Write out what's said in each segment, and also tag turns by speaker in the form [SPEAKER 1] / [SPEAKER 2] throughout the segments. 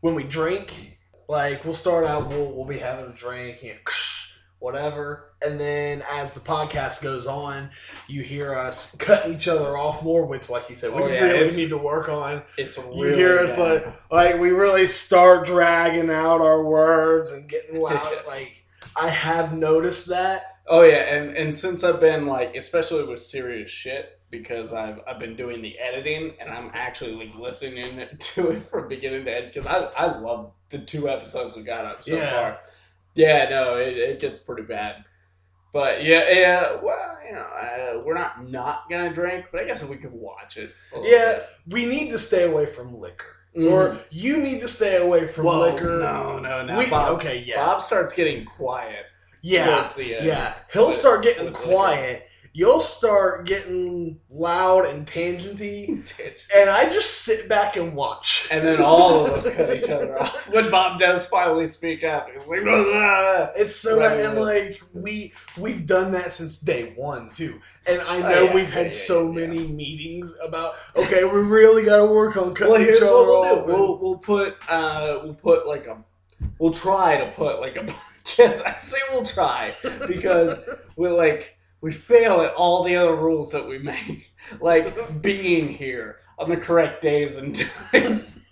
[SPEAKER 1] when we drink, like we'll start out, we'll we'll be having a drink, you know, whatever, and then as the podcast goes on, you hear us cutting each other off more, which, like you said, we
[SPEAKER 2] Oh, yeah,
[SPEAKER 1] really need to work on.
[SPEAKER 2] It's
[SPEAKER 1] You hear it's
[SPEAKER 2] bad.
[SPEAKER 1] like like we really start dragging out our words and getting loud. like I have noticed that.
[SPEAKER 2] Oh yeah, and and since I've been like, especially with serious shit, because I've I've been doing the editing and I'm actually like listening to it from beginning to end because I I love the two episodes we got up so
[SPEAKER 1] Yeah.
[SPEAKER 2] far. Yeah, no, it, it gets pretty bad. But yeah, yeah. Well, you know, uh, we're not not gonna drink, but I guess we could watch it.
[SPEAKER 1] Yeah, we need to stay away from liquor,
[SPEAKER 2] bit.
[SPEAKER 1] or you need to stay away from
[SPEAKER 2] Whoa,
[SPEAKER 1] liquor.
[SPEAKER 2] No, no, no.
[SPEAKER 1] We,
[SPEAKER 2] Bob,
[SPEAKER 1] okay, yeah,
[SPEAKER 2] Bob starts getting quiet.
[SPEAKER 1] yeah, yeah. He'll
[SPEAKER 2] With-
[SPEAKER 1] start getting
[SPEAKER 2] quiet, liquor.
[SPEAKER 1] You'll start getting loud and tangenty, and I just sit back and watch.
[SPEAKER 2] And then all of us cut each other off when Bob does finally speak up. He's like, "Blah."
[SPEAKER 1] It's so
[SPEAKER 2] Right,
[SPEAKER 1] and like we we've done that since day one too, and I know
[SPEAKER 2] yeah,
[SPEAKER 1] we've had
[SPEAKER 2] yeah,
[SPEAKER 1] so
[SPEAKER 2] yeah.
[SPEAKER 1] many meetings about okay, we really got to work on cutting
[SPEAKER 2] well, here's
[SPEAKER 1] each
[SPEAKER 2] what
[SPEAKER 1] other
[SPEAKER 2] we'll
[SPEAKER 1] off.
[SPEAKER 2] do. We'll, we'll put uh, we'll put like a we'll try to put like a Yes, I say we'll try because we're like we fail at all the other rules that we make, like being here on the correct days and times.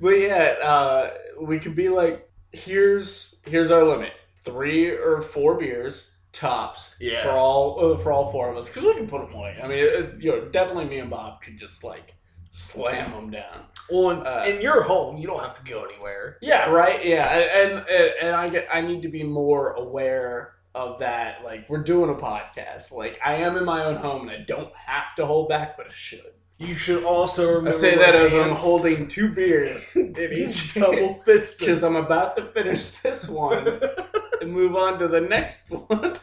[SPEAKER 2] but yeah, uh, we could be like, here's here's our limit: three or four beers tops
[SPEAKER 1] Yeah.
[SPEAKER 2] for all uh, for all four of us because we can put them away. I mean, it, you know, definitely me and Bob could just like slam them down.
[SPEAKER 1] Well, in,
[SPEAKER 2] uh,
[SPEAKER 1] in your home, you don't have to go anywhere.
[SPEAKER 2] Yeah, right. Yeah, and and, and I get I need to be more aware of that. Like we're doing a podcast. Like I am in my own home and I don't have to hold back, but I should.
[SPEAKER 1] You should also
[SPEAKER 2] I say that as I'm holding two beers in each
[SPEAKER 1] double fisted.
[SPEAKER 2] because I'm about to finish this one and move on to the next one.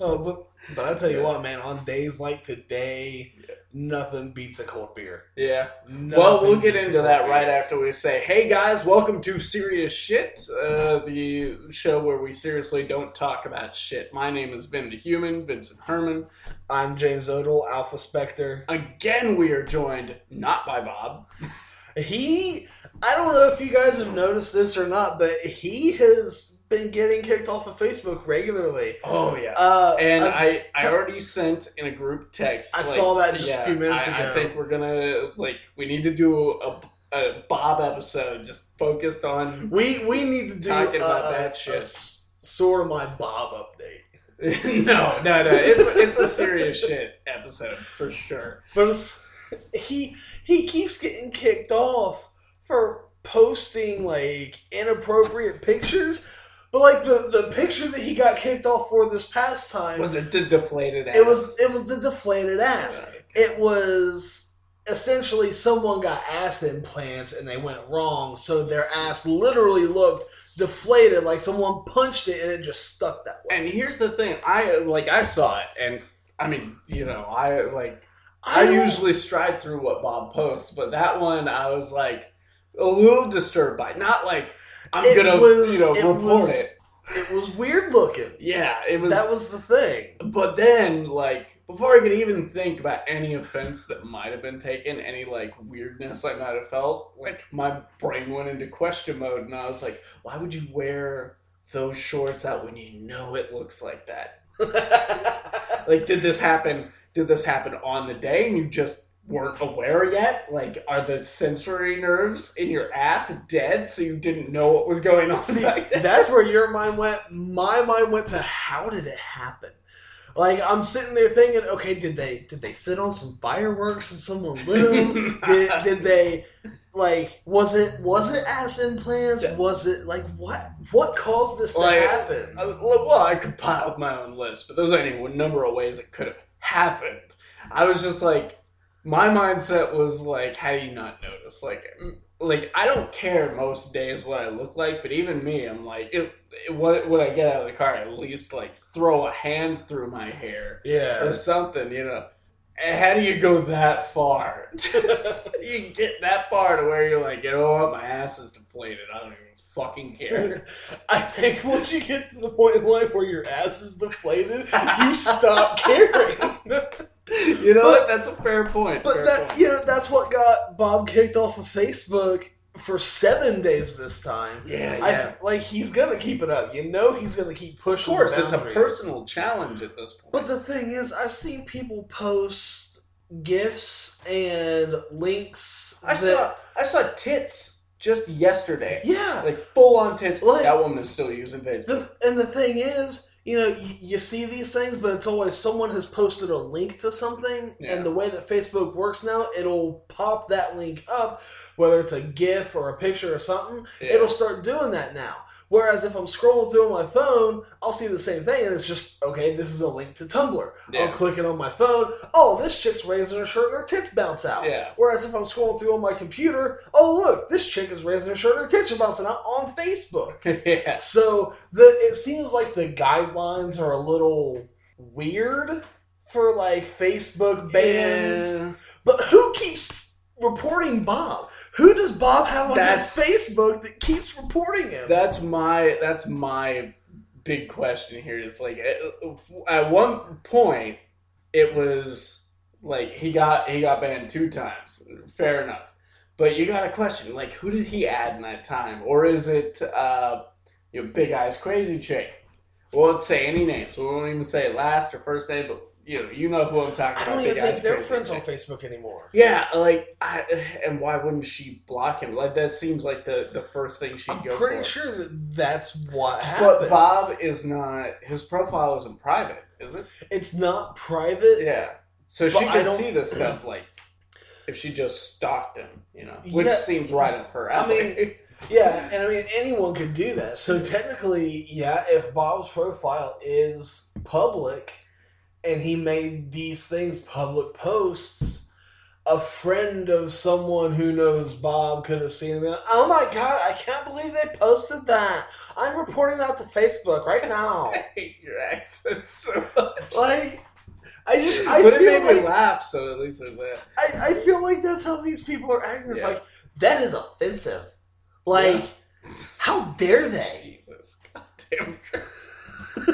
[SPEAKER 1] Oh, but but I tell you
[SPEAKER 2] Yeah.
[SPEAKER 1] what, man, on days like today, nothing beats a cold beer.
[SPEAKER 2] Yeah.
[SPEAKER 1] Nothing
[SPEAKER 2] Well, we'll get into that
[SPEAKER 1] beer.
[SPEAKER 2] right after we say, "Hey guys, welcome to Serious Shit, uh, the show where we seriously don't talk about shit." My name is Vin the Human, Vincent Herman.
[SPEAKER 1] I'm James Odell, Alphaspecter.
[SPEAKER 2] Again, we are joined not by Bob.
[SPEAKER 1] He, I don't know if you guys have noticed this or not, but he has been getting kicked off of Facebook regularly.
[SPEAKER 2] Oh yeah,
[SPEAKER 1] Uh,
[SPEAKER 2] and
[SPEAKER 1] I-
[SPEAKER 2] I, I already sent in a group text.
[SPEAKER 1] I
[SPEAKER 2] like,
[SPEAKER 1] saw that just a few minutes
[SPEAKER 2] I,
[SPEAKER 1] ago.
[SPEAKER 2] I think we're gonna like we need to do a, a Bob episode just focused on.
[SPEAKER 1] we we need to do
[SPEAKER 2] Talking about
[SPEAKER 1] uh,
[SPEAKER 2] that shit.
[SPEAKER 1] s- sort of my Bob update.
[SPEAKER 2] no, no, no. It's it's a serious shit episode for sure.
[SPEAKER 1] But it's, he he keeps getting kicked off for posting like inappropriate pictures. But like the the picture that he got kicked off for this past time,
[SPEAKER 2] Was it the deflated? Ass?
[SPEAKER 1] it was it was the deflated ass.
[SPEAKER 2] Right.
[SPEAKER 1] It was essentially someone got ass implants and they went wrong, so their ass literally looked deflated, like someone punched it and it just stuck that way.
[SPEAKER 2] And here's the thing, I like I saw it, and I mean, you know, I like I,
[SPEAKER 1] don't-
[SPEAKER 2] usually stride through what Bob posts, but that one I was like a little disturbed by. Not like I'm
[SPEAKER 1] It
[SPEAKER 2] gonna
[SPEAKER 1] was-
[SPEAKER 2] you know
[SPEAKER 1] it
[SPEAKER 2] report
[SPEAKER 1] was-
[SPEAKER 2] it.
[SPEAKER 1] it was weird looking.
[SPEAKER 2] Yeah, it was.
[SPEAKER 1] That was the thing.
[SPEAKER 2] but then like before I could even think about any offense that might have been taken, any like weirdness I might have felt, like my brain went into question mode, and I was like, why would you wear those shorts out when you know it looks like that? like did this happen did this happen on the day and you just weren't aware yet like are the sensory nerves in your ass dead so you didn't know what was going on
[SPEAKER 1] See, that's where your mind went. My mind went to how did it happen? Like I'm sitting there thinking, okay, did they did they sit on some fireworks and someone lit them? did, did they like was it was it ass implants? Was it like what what caused this to happen?
[SPEAKER 2] Uh, I was- well I compiled my own list but there was any number of ways it could have happened I was just like my mindset was like how do you not notice like like I don't care most days what I look like but even me I'm like it, it, when when I get out of the car at least like throw a hand through my hair
[SPEAKER 1] yeah.
[SPEAKER 2] or something, you know. And how do you go that far? you get that far to where you're like, you know what, my ass is deflated. I don't even fucking care.
[SPEAKER 1] I think once you get to the point in life where your ass is deflated, you stop caring.
[SPEAKER 2] you know
[SPEAKER 1] But-
[SPEAKER 2] what? That's a fair point.
[SPEAKER 1] But
[SPEAKER 2] fair
[SPEAKER 1] that
[SPEAKER 2] point.
[SPEAKER 1] you know that's what got Bob kicked off of Facebook for seven days this time.
[SPEAKER 2] Yeah,
[SPEAKER 1] I f- like he's gonna keep it up. You know he's gonna keep pushing.
[SPEAKER 2] Of
[SPEAKER 1] course,
[SPEAKER 2] it's a personal challenge at this point.
[SPEAKER 1] But the thing is, I've seen people post gifs and links.
[SPEAKER 2] I
[SPEAKER 1] that,
[SPEAKER 2] saw I saw tits just yesterday.
[SPEAKER 1] Yeah.
[SPEAKER 2] Like full on tits.
[SPEAKER 1] Like-
[SPEAKER 2] that woman is still using Facebook.
[SPEAKER 1] The, and the thing is, you know, you, you see these things, but it's always someone has posted a link to something,
[SPEAKER 2] Yeah.
[SPEAKER 1] and the way that Facebook works now, it'll pop that link up, whether it's a GIF or a picture or something.
[SPEAKER 2] Yeah.
[SPEAKER 1] It'll start doing that now. Whereas if I'm scrolling through on my phone, I'll see the same thing, and it's just okay. This is a link to Tumblr.
[SPEAKER 2] Yeah.
[SPEAKER 1] I'll click it on my phone. Oh, this chick's raising her shirt, and her tits bounce out.
[SPEAKER 2] Yeah.
[SPEAKER 1] Whereas if I'm scrolling through on my computer, oh look, this chick is raising her shirt, and her tits are bouncing out on Facebook.
[SPEAKER 2] yeah.
[SPEAKER 1] So the it seems like the guidelines are a little weird for like Facebook bans.
[SPEAKER 2] Yeah.
[SPEAKER 1] But who keeps reporting Bob? Who does Bob have on
[SPEAKER 2] That's-
[SPEAKER 1] his Facebook that keeps reporting him?
[SPEAKER 2] That's my that's my big question here. Is like at, at one point it was like he got he got banned two times. Fair enough. But you got a question like who did he add in that time, or is it uh, you know Big Eyes Crazy Chick? We won't say any names. We won't even say last or first name, but you know you know who I'm talking
[SPEAKER 1] I
[SPEAKER 2] about.
[SPEAKER 1] don't
[SPEAKER 2] Big
[SPEAKER 1] even think they're friends
[SPEAKER 2] Chick.
[SPEAKER 1] on Facebook anymore.
[SPEAKER 2] Yeah, like, I, and why wouldn't she block him? Like, that seems like the, the first thing she'd
[SPEAKER 1] I'm
[SPEAKER 2] go
[SPEAKER 1] pretty
[SPEAKER 2] for.
[SPEAKER 1] sure that that's what happened. But.
[SPEAKER 2] Bob is not. His profile isn't private, is it?
[SPEAKER 1] it's not private.
[SPEAKER 2] Yeah. So she could see this stuff, like, if she just stalked him, you know, which
[SPEAKER 1] Yeah.
[SPEAKER 2] seems right up her
[SPEAKER 1] I mean, Yeah, and I mean anyone could do that. So technically, yeah, if Bob's profile is public and he made these things public posts, a friend of someone who knows Bob could have seen and, Oh my god, I can't believe they posted that. I'm reporting that to Facebook right now.
[SPEAKER 2] I hate your accent so much.
[SPEAKER 1] Like, I just I
[SPEAKER 2] but it made me laugh, so at least there's that.
[SPEAKER 1] I, I feel like that's how these people are acting. It's
[SPEAKER 2] Yeah.
[SPEAKER 1] like that is offensive. Like, how dare they?
[SPEAKER 2] Jesus. God damn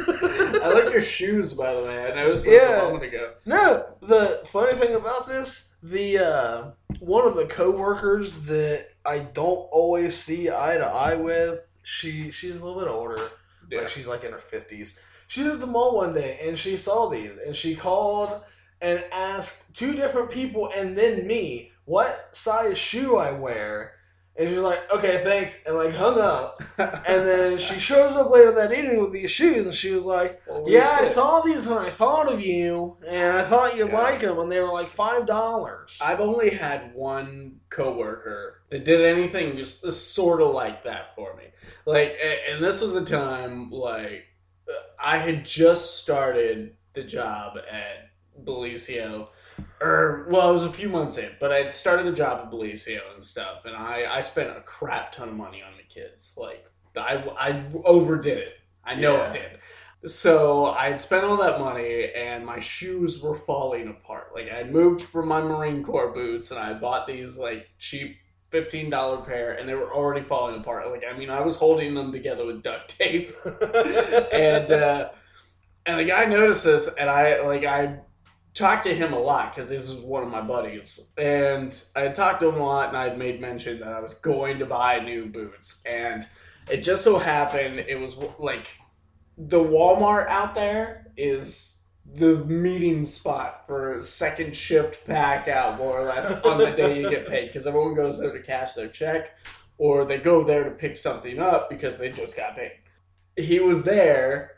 [SPEAKER 2] I like your shoes, by the way. I noticed that
[SPEAKER 1] Yeah.
[SPEAKER 2] a moment ago.
[SPEAKER 1] No, the funny thing about this, the uh, one of the coworkers that I don't always see eye to eye with, she she's a little bit older,
[SPEAKER 2] Yeah.
[SPEAKER 1] like she's like in her fifties. She was at the mall one day and she saw these and she called and asked two different people and then me what size shoe I wear. And she's like, okay, thanks, and like hung up. And then she shows up later that evening with these shoes, and she was like,
[SPEAKER 2] Holy
[SPEAKER 1] yeah, I saw these and I thought of you, and I thought you'd
[SPEAKER 2] Yeah.
[SPEAKER 1] like them, and they were like five dollars.
[SPEAKER 2] I've only had one coworker that did anything just uh, sort of like that for me. Like, and this was a time like uh, I had just started the job at Belicio, or well, it was a few months in, but I started the job at Belicio and stuff, and I I spent a crap ton of money on the kids. Like, I I overdid it. I know I did. So I had spent all that money, and my shoes were falling apart. Like I moved from my Marine Corps boots, and I bought these like cheap fifteen dollar pair, and they were already falling apart. Like I mean, I was holding them together with duct tape, and uh, and the guy noticed this, and I like I talked to him a lot because this is one of my buddies, and I talked to him a lot, and I made mention that I was going to buy new boots, and it just so happened it was like the Walmart out there is the meeting spot for second shift pack out more or less on the day you get paid because everyone goes there to cash their check or they go there to pick something up because they just got paid. He was there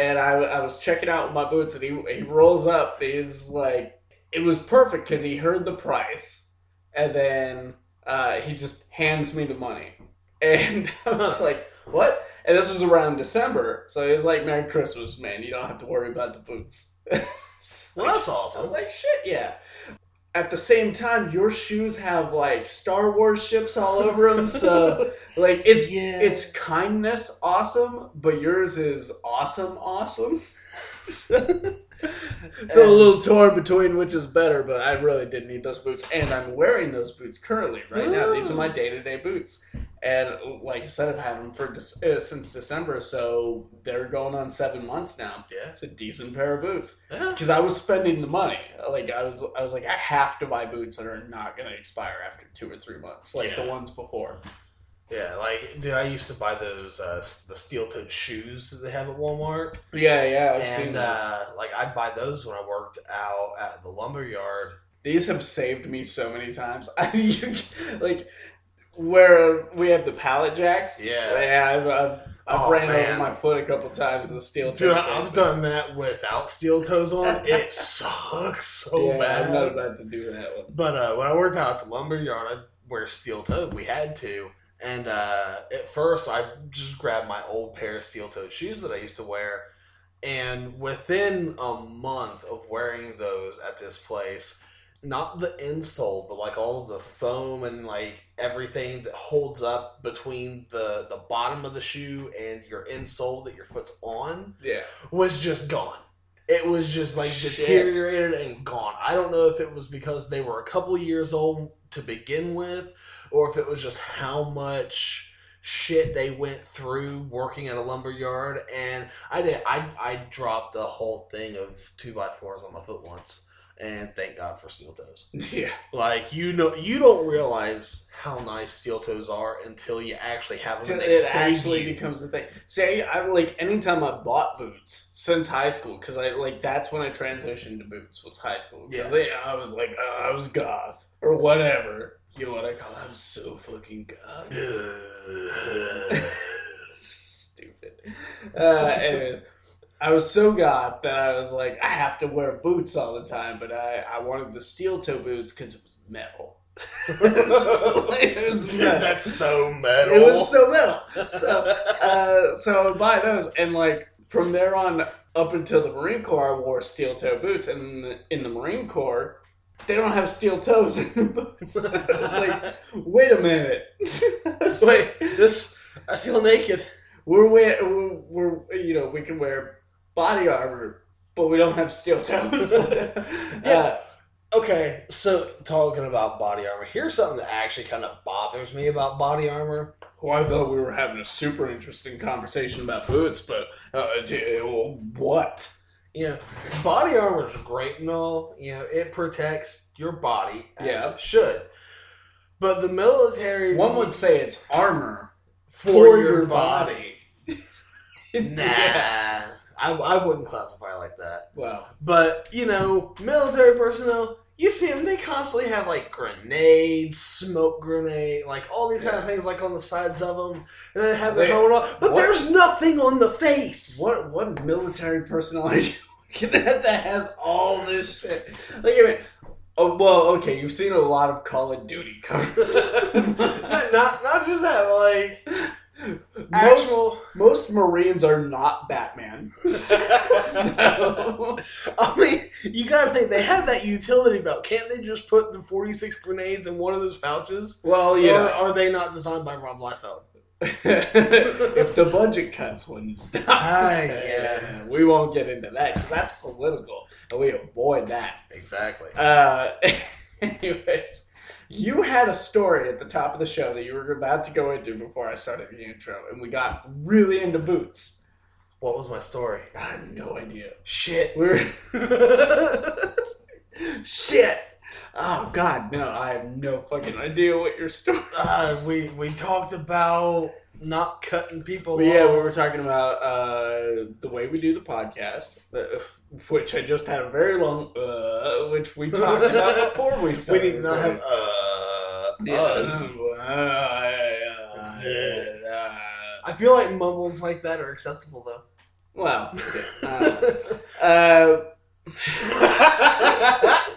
[SPEAKER 2] and I, I was checking out my boots and he, he rolls up he's like it was perfect because he heard the price and then uh, he just hands me the money. And I was like what? And this was around December so he was like Merry Christmas man. You don't have to worry about the boots.
[SPEAKER 1] Well, that's awesome.
[SPEAKER 2] like shit yeah at the same time your shoes have like Star Wars ships all over them so like it's
[SPEAKER 1] Yeah.
[SPEAKER 2] it's kindness awesome, but yours is awesome awesome. so a little torn between which is better, but I really did need those boots, and I'm wearing those boots currently right now. These are my day to day boots, and like I said, I've had them for uh, since December, so they're going on seven months now.
[SPEAKER 1] Yeah.
[SPEAKER 2] It's a decent pair of boots
[SPEAKER 1] Yeah.
[SPEAKER 2] because I was spending the money. Like I was, I was like, I have to buy boots that are not going to expire after two or three months, like
[SPEAKER 1] Yeah.
[SPEAKER 2] the ones before.
[SPEAKER 1] Yeah, like dude, I used to buy those uh, the steel-toed shoes that they have at Walmart,
[SPEAKER 2] Yeah, yeah, I've seen
[SPEAKER 1] and
[SPEAKER 2] those.
[SPEAKER 1] uh, like I'd buy those when I worked out at the lumber yard.
[SPEAKER 2] These have saved me so many times. I, you, like where we have the pallet jacks.
[SPEAKER 1] Yeah.
[SPEAKER 2] yeah. I've, I've, I've
[SPEAKER 1] Oh,
[SPEAKER 2] ran
[SPEAKER 1] man.
[SPEAKER 2] over my foot a couple times. In the steel.
[SPEAKER 1] Dude, I've done that without steel toes on. It sucks so
[SPEAKER 2] yeah,
[SPEAKER 1] bad.
[SPEAKER 2] I'm not about to do that one.
[SPEAKER 1] But uh, when I worked out at the lumber yard, I'd wear steel toed. We had to. And uh, at first, I just grabbed my old pair of steel toed shoes that I used to wear. And within a month of wearing those at this place, not the insole, but like all of the foam and like everything that holds up between the, the bottom of the shoe and your insole that your foot's on
[SPEAKER 2] Yeah.
[SPEAKER 1] was just gone. It was just like
[SPEAKER 2] Shit.
[SPEAKER 1] deteriorated and gone. I don't know if it was because they were a couple years old to begin with, or if it was just how much shit they went through working at a lumber yard. And I did. I I dropped a whole thing of two by fours on my foot once, and thank God for steel toes.
[SPEAKER 2] Yeah.
[SPEAKER 1] Like you know, you don't realize how nice steel toes are until you actually have them. They
[SPEAKER 2] it actually
[SPEAKER 1] you.
[SPEAKER 2] becomes a thing. See, I like anytime I bought boots since high school because I like that's when I transitioned to boots was high school. Because
[SPEAKER 1] Yeah.
[SPEAKER 2] I was like, oh, I was goth or whatever. You know what I call? it? I was so fucking god. Stupid. Uh, anyways, I was so goth that I was like, I have to wear boots all the time, but I, I wanted the steel toe boots because it was metal. It was
[SPEAKER 1] Dude,
[SPEAKER 2] metal.
[SPEAKER 1] that's so metal.
[SPEAKER 2] It was so metal. So, uh, so I would buy those, and like from there on up until the Marine Corps, I wore steel toe boots, and in the Marine Corps, they don't have steel toes in the boots. I was like, wait a minute.
[SPEAKER 1] Wait, this I feel naked.
[SPEAKER 2] we're, we're, we're you know we can wear body armor, but we don't have steel toes. uh,
[SPEAKER 1] Okay, so talking about body armor, here's something that actually kind of bothers me about body armor.
[SPEAKER 2] well, I thought we were having a super interesting conversation about boots, but uh, what?
[SPEAKER 1] You know, body armor is great and all. You know, it protects your body as
[SPEAKER 2] Yeah.
[SPEAKER 1] it should. But the military
[SPEAKER 2] One would say it's armor
[SPEAKER 1] for,
[SPEAKER 2] for
[SPEAKER 1] your,
[SPEAKER 2] your
[SPEAKER 1] body. Nah,
[SPEAKER 2] Yeah.
[SPEAKER 1] I, I wouldn't classify like that.
[SPEAKER 2] Well,
[SPEAKER 1] But you know, military personnel, you see them, they constantly have like grenades, smoke grenade, like all these kind of things like on the sides of them, and they have their helmet on. But
[SPEAKER 2] what?
[SPEAKER 1] there's nothing on the face.
[SPEAKER 2] what what military personnel are you looking at that has all this shit? Like, I mean, oh, well, okay, you've seen a lot of Call of Duty covers.
[SPEAKER 1] not not just that, but like actual.
[SPEAKER 2] most Marines are not Batman. so,
[SPEAKER 1] I mean, you gotta think they have that utility belt. Can't they just put the 46 grenades in one of those pouches?
[SPEAKER 2] well,
[SPEAKER 1] Or
[SPEAKER 2] yeah.
[SPEAKER 1] are they not designed by Rob Liefeld?
[SPEAKER 2] if the budget cuts wouldn't stop,
[SPEAKER 1] Ah, yeah.
[SPEAKER 2] we won't get into that because that's political, and we avoid that.
[SPEAKER 1] Exactly.
[SPEAKER 2] Uh, anyways, you had a story at the top of the show that you were about to go into before I started the intro, and we got really into boots.
[SPEAKER 1] What was my story?
[SPEAKER 2] I have no idea.
[SPEAKER 1] Shit.
[SPEAKER 2] We're shit. Oh God, no! I have no fucking idea what your story.
[SPEAKER 1] Uh, we we talked about not cutting people.
[SPEAKER 2] Yeah, we were talking about uh, the way we do the podcast, uh, which I just had a very long, uh, which we talked about before we
[SPEAKER 1] We
[SPEAKER 2] started.
[SPEAKER 1] need to not have uh us.
[SPEAKER 2] uh, uh,
[SPEAKER 1] I feel like mumbles like that are acceptable though.
[SPEAKER 2] well, okay. uh, uh,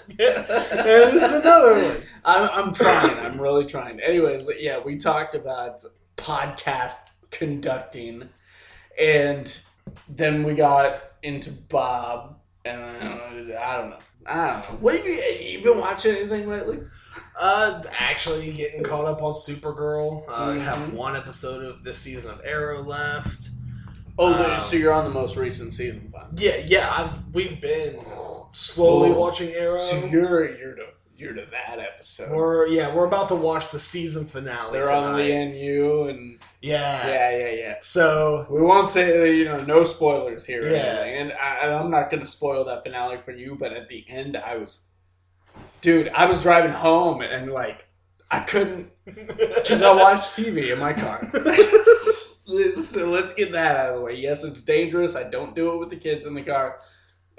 [SPEAKER 1] and this is another one.
[SPEAKER 2] I'm, I'm trying. I'm really trying. Anyways, yeah, we talked about podcast conducting, and then we got into Bob, and I don't know. I don't know. What have you, you been watching anything lately?
[SPEAKER 1] Uh, actually getting caught up on Supergirl. Uh, I have
[SPEAKER 2] Mhm.
[SPEAKER 1] one episode of this season of Arrow left.
[SPEAKER 2] Oh,
[SPEAKER 1] Um,
[SPEAKER 2] so you're on the most recent season
[SPEAKER 1] yeah, yeah. I've we've been slowly
[SPEAKER 2] Whoa.
[SPEAKER 1] watching Arrow.
[SPEAKER 2] So you're you're to you're to that episode.
[SPEAKER 1] we're yeah, we're about to watch the season finale.
[SPEAKER 2] They're on the. NU and
[SPEAKER 1] Yeah.
[SPEAKER 2] yeah, yeah, yeah.
[SPEAKER 1] So
[SPEAKER 2] We won't say you know no spoilers here
[SPEAKER 1] Yeah.
[SPEAKER 2] anything, and, I, and I'm not gonna spoil that finale for you. But at the end, I was, dude, I was driving home and like I couldn't because I watched TV in my car. so let's get that out of the way. Yes, it's dangerous. I don't do it with the kids in the car.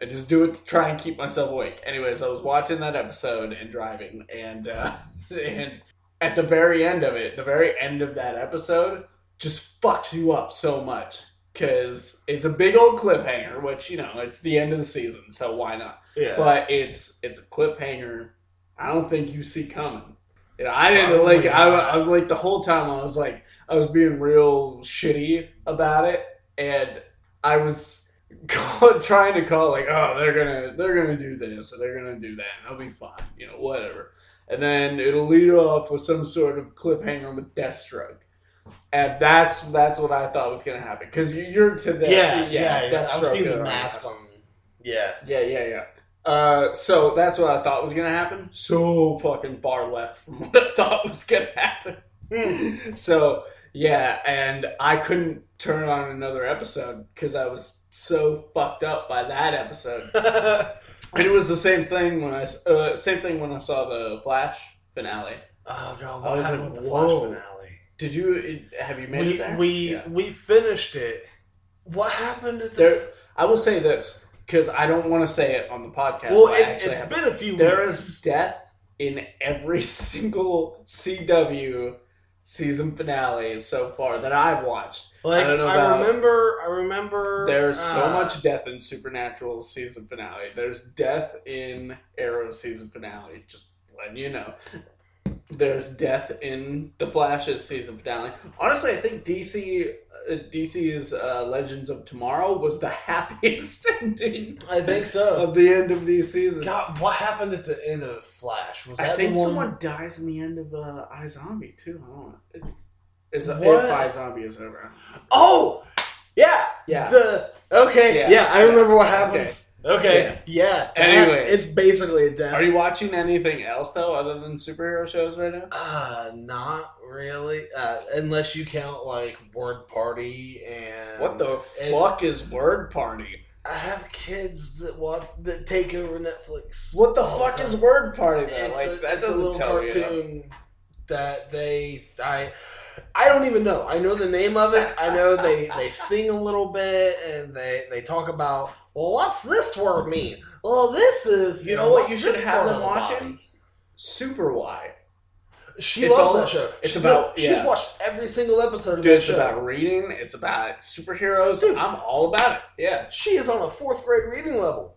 [SPEAKER 2] I just do it to try and keep myself awake. Anyways, I was watching that episode and driving, and uh, and at the very end of it, the very end of that episode just fucks you up so much because it's a big old cliffhanger. Which you know, it's the end of the season, so why not?
[SPEAKER 1] yeah.
[SPEAKER 2] But it's it's a cliffhanger. I don't think you see coming. You know, I didn't like. I. I was like the whole time. I was like, I was being real shitty about it, and I was call, trying to call like, oh, they're gonna they're gonna do this or they're gonna do that, and I'll be fine. You know, whatever. And then it'll lead off with some sort of cliffhanger with Deathstroke. And that's that's what I thought was gonna happen because you're to that.
[SPEAKER 1] yeah, yeah, yeah. I've
[SPEAKER 2] Deathstroke
[SPEAKER 1] seen the mask on. Yeah.
[SPEAKER 2] yeah, yeah, yeah. Uh, so that's what I thought was gonna happen. So fucking far left from what I thought was gonna happen.
[SPEAKER 1] Hmm.
[SPEAKER 2] so yeah, and I couldn't turn on another episode because I was so fucked up by that episode. And it was the same thing when I s- uh, same thing when I saw the Flash finale.
[SPEAKER 1] oh god,
[SPEAKER 2] I
[SPEAKER 1] what
[SPEAKER 2] was
[SPEAKER 1] happened
[SPEAKER 2] like,
[SPEAKER 1] with the
[SPEAKER 2] whoa.
[SPEAKER 1] Flash finale?
[SPEAKER 2] Did you have you made
[SPEAKER 1] We
[SPEAKER 2] it there?
[SPEAKER 1] we
[SPEAKER 2] Yeah.
[SPEAKER 1] we finished it. What happened at the
[SPEAKER 2] There, I will say this because I don't want to say it on the podcast.
[SPEAKER 1] Well, it's it's been a few
[SPEAKER 2] There
[SPEAKER 1] weeks.
[SPEAKER 2] is death in every single CW season finale so far that I've watched.
[SPEAKER 1] Like
[SPEAKER 2] I don't know
[SPEAKER 1] I remember, I remember.
[SPEAKER 2] There's so
[SPEAKER 1] uh,
[SPEAKER 2] much death in Supernatural season finale. There's death in Arrow season finale. Just letting you know. There's death in the Flash's season finale. Honestly, I think DC DC's uh, Legends of Tomorrow was the happiest ending
[SPEAKER 1] I think so.
[SPEAKER 2] of the end of these seasons.
[SPEAKER 1] God, what happened at the end of Flash? Was that
[SPEAKER 2] I think someone dies in the end of uh, Zombie too. I don't. Is if
[SPEAKER 1] What?
[SPEAKER 2] iZombie is over?
[SPEAKER 1] Oh, yeah,
[SPEAKER 2] Yeah.
[SPEAKER 1] The okay,
[SPEAKER 2] Yeah,
[SPEAKER 1] yeah, I remember what happens. Okay, yeah. that-
[SPEAKER 2] Anyways.
[SPEAKER 1] it's basically a death.
[SPEAKER 2] Are you watching anything else though, other than superhero shows right now?
[SPEAKER 1] Uh, not really. Uh, unless you count like Word Party and
[SPEAKER 2] What the
[SPEAKER 1] and
[SPEAKER 2] fuck is Word Party?
[SPEAKER 1] I have kids that watch that take over Netflix.
[SPEAKER 2] What the fuck
[SPEAKER 1] time.
[SPEAKER 2] is Word Party though?
[SPEAKER 1] It's,
[SPEAKER 2] like
[SPEAKER 1] a,
[SPEAKER 2] that
[SPEAKER 1] it's a
[SPEAKER 2] doesn't
[SPEAKER 1] little
[SPEAKER 2] tell you.
[SPEAKER 1] cartoon that they I I don't even know. I know the name of it. I know they they sing a little bit and they they talk about well, what's this word mean? Well, this is
[SPEAKER 2] You know what
[SPEAKER 1] what's
[SPEAKER 2] you should
[SPEAKER 1] this
[SPEAKER 2] have
[SPEAKER 1] part
[SPEAKER 2] them
[SPEAKER 1] of the
[SPEAKER 2] watching?
[SPEAKER 1] body?
[SPEAKER 2] Super Why.
[SPEAKER 1] She
[SPEAKER 2] It's
[SPEAKER 1] loves
[SPEAKER 2] all-
[SPEAKER 1] that show.
[SPEAKER 2] it's
[SPEAKER 1] She-
[SPEAKER 2] about-
[SPEAKER 1] no,
[SPEAKER 2] yeah.
[SPEAKER 1] she's watched every single episode of
[SPEAKER 2] Dude,
[SPEAKER 1] that
[SPEAKER 2] it's
[SPEAKER 1] show.
[SPEAKER 2] about reading. It's about superheroes.
[SPEAKER 1] Dude.
[SPEAKER 2] I'm all about it. Yeah.
[SPEAKER 1] she is on a fourth grade reading level.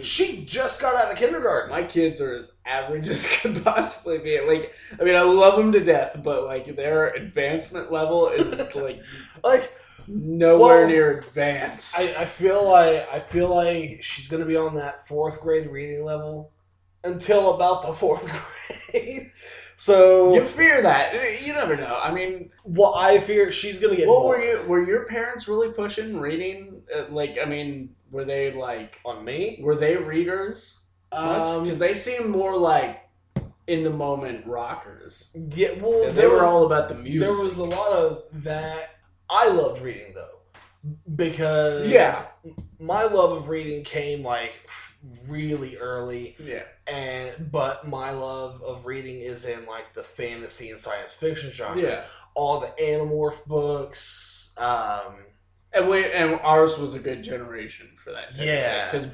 [SPEAKER 1] She just got out of kindergarten.
[SPEAKER 2] my kids are as average as could possibly be. Like, I mean, I love them to death, but like their advancement level is like
[SPEAKER 1] Like
[SPEAKER 2] nowhere
[SPEAKER 1] Well,
[SPEAKER 2] near advanced.
[SPEAKER 1] I, I feel like I feel like she's gonna be on that fourth grade reading level until about the fourth grade. So
[SPEAKER 2] you fear that? You never know. I mean,
[SPEAKER 1] what I fear she's gonna get
[SPEAKER 2] what
[SPEAKER 1] bored
[SPEAKER 2] were you? Were your parents really pushing reading? Uh, like, I mean, were they like?
[SPEAKER 1] on me.
[SPEAKER 2] Were they readers?
[SPEAKER 1] Um,
[SPEAKER 2] Because they seem more like in the moment rockers.
[SPEAKER 1] yeah, well,
[SPEAKER 2] they were
[SPEAKER 1] was
[SPEAKER 2] all about the music.
[SPEAKER 1] there was a lot of that. I loved reading though because
[SPEAKER 2] Yeah.
[SPEAKER 1] my love of reading came like really early
[SPEAKER 2] yeah.
[SPEAKER 1] and but my love of reading is in like the fantasy and science fiction genre
[SPEAKER 2] Yeah.
[SPEAKER 1] all the animorph books um
[SPEAKER 2] And we and ours was a good generation for that.
[SPEAKER 1] Yeah.
[SPEAKER 2] because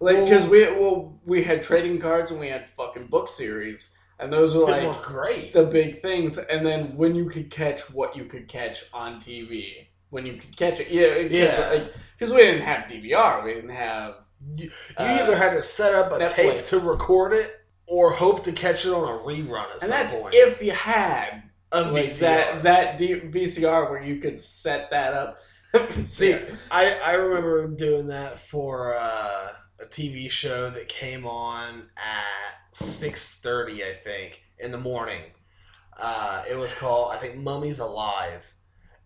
[SPEAKER 2] like
[SPEAKER 1] Well-
[SPEAKER 2] because we well we had trading cards and we had fucking book series and those were like
[SPEAKER 1] were great
[SPEAKER 2] the big things. And then when you could catch what you could catch on TV, when you could catch it, yeah,
[SPEAKER 1] Yeah.
[SPEAKER 2] like because we didn't have DVR, we didn't have
[SPEAKER 1] you, you
[SPEAKER 2] uh,
[SPEAKER 1] either had to set up a
[SPEAKER 2] Netflix.
[SPEAKER 1] tape to record it or hope to catch it on a rerun at
[SPEAKER 2] and that's
[SPEAKER 1] point
[SPEAKER 2] if you had
[SPEAKER 1] a
[SPEAKER 2] like
[SPEAKER 1] VCR.
[SPEAKER 2] that that D- VCR where you could set that up.
[SPEAKER 1] See,
[SPEAKER 2] Yeah.
[SPEAKER 1] I, I remember doing that for uh, a TV show that came on at six thirty, I think, in the morning. Uh, it was called I think Mummies Alive,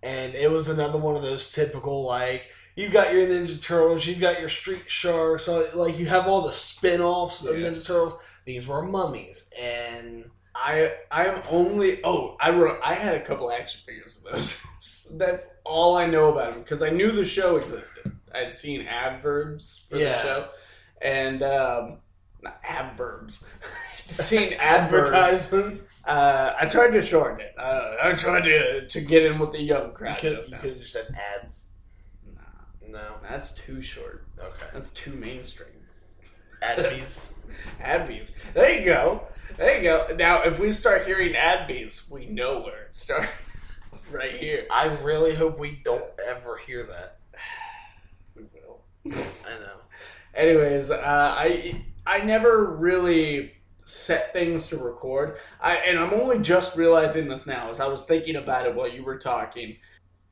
[SPEAKER 1] and it was another one of those typical like you've got your Ninja Turtles, you've got your Street Sharks, so like you have all the spin-offs of
[SPEAKER 2] Yeah.
[SPEAKER 1] Ninja Turtles. These were mummies, and
[SPEAKER 2] I I'm only oh I wrote I had a couple action figures of those. That's all I know about them because I knew the show existed. I'd seen adverbs for
[SPEAKER 1] Yeah.
[SPEAKER 2] the show, and um, adverbs. Seen
[SPEAKER 1] advertisements.
[SPEAKER 2] Uh, I tried to shorten it. Uh, I tried to to get in with the young crowd.
[SPEAKER 1] You could,
[SPEAKER 2] just
[SPEAKER 1] you could have just said ads.
[SPEAKER 2] Nah,
[SPEAKER 1] No.
[SPEAKER 2] that's too short.
[SPEAKER 1] Okay.
[SPEAKER 2] That's too mainstream.
[SPEAKER 1] Adbies.
[SPEAKER 2] Adbees. There you go. There you go. Now, if we start hearing Adbees, we know where it starts. right here.
[SPEAKER 1] I really hope we don't ever hear that.
[SPEAKER 2] We will.
[SPEAKER 1] I know.
[SPEAKER 2] Anyways, uh, I I never really set things to record. I and I'm only just realizing this now as I was thinking about it while you were talking.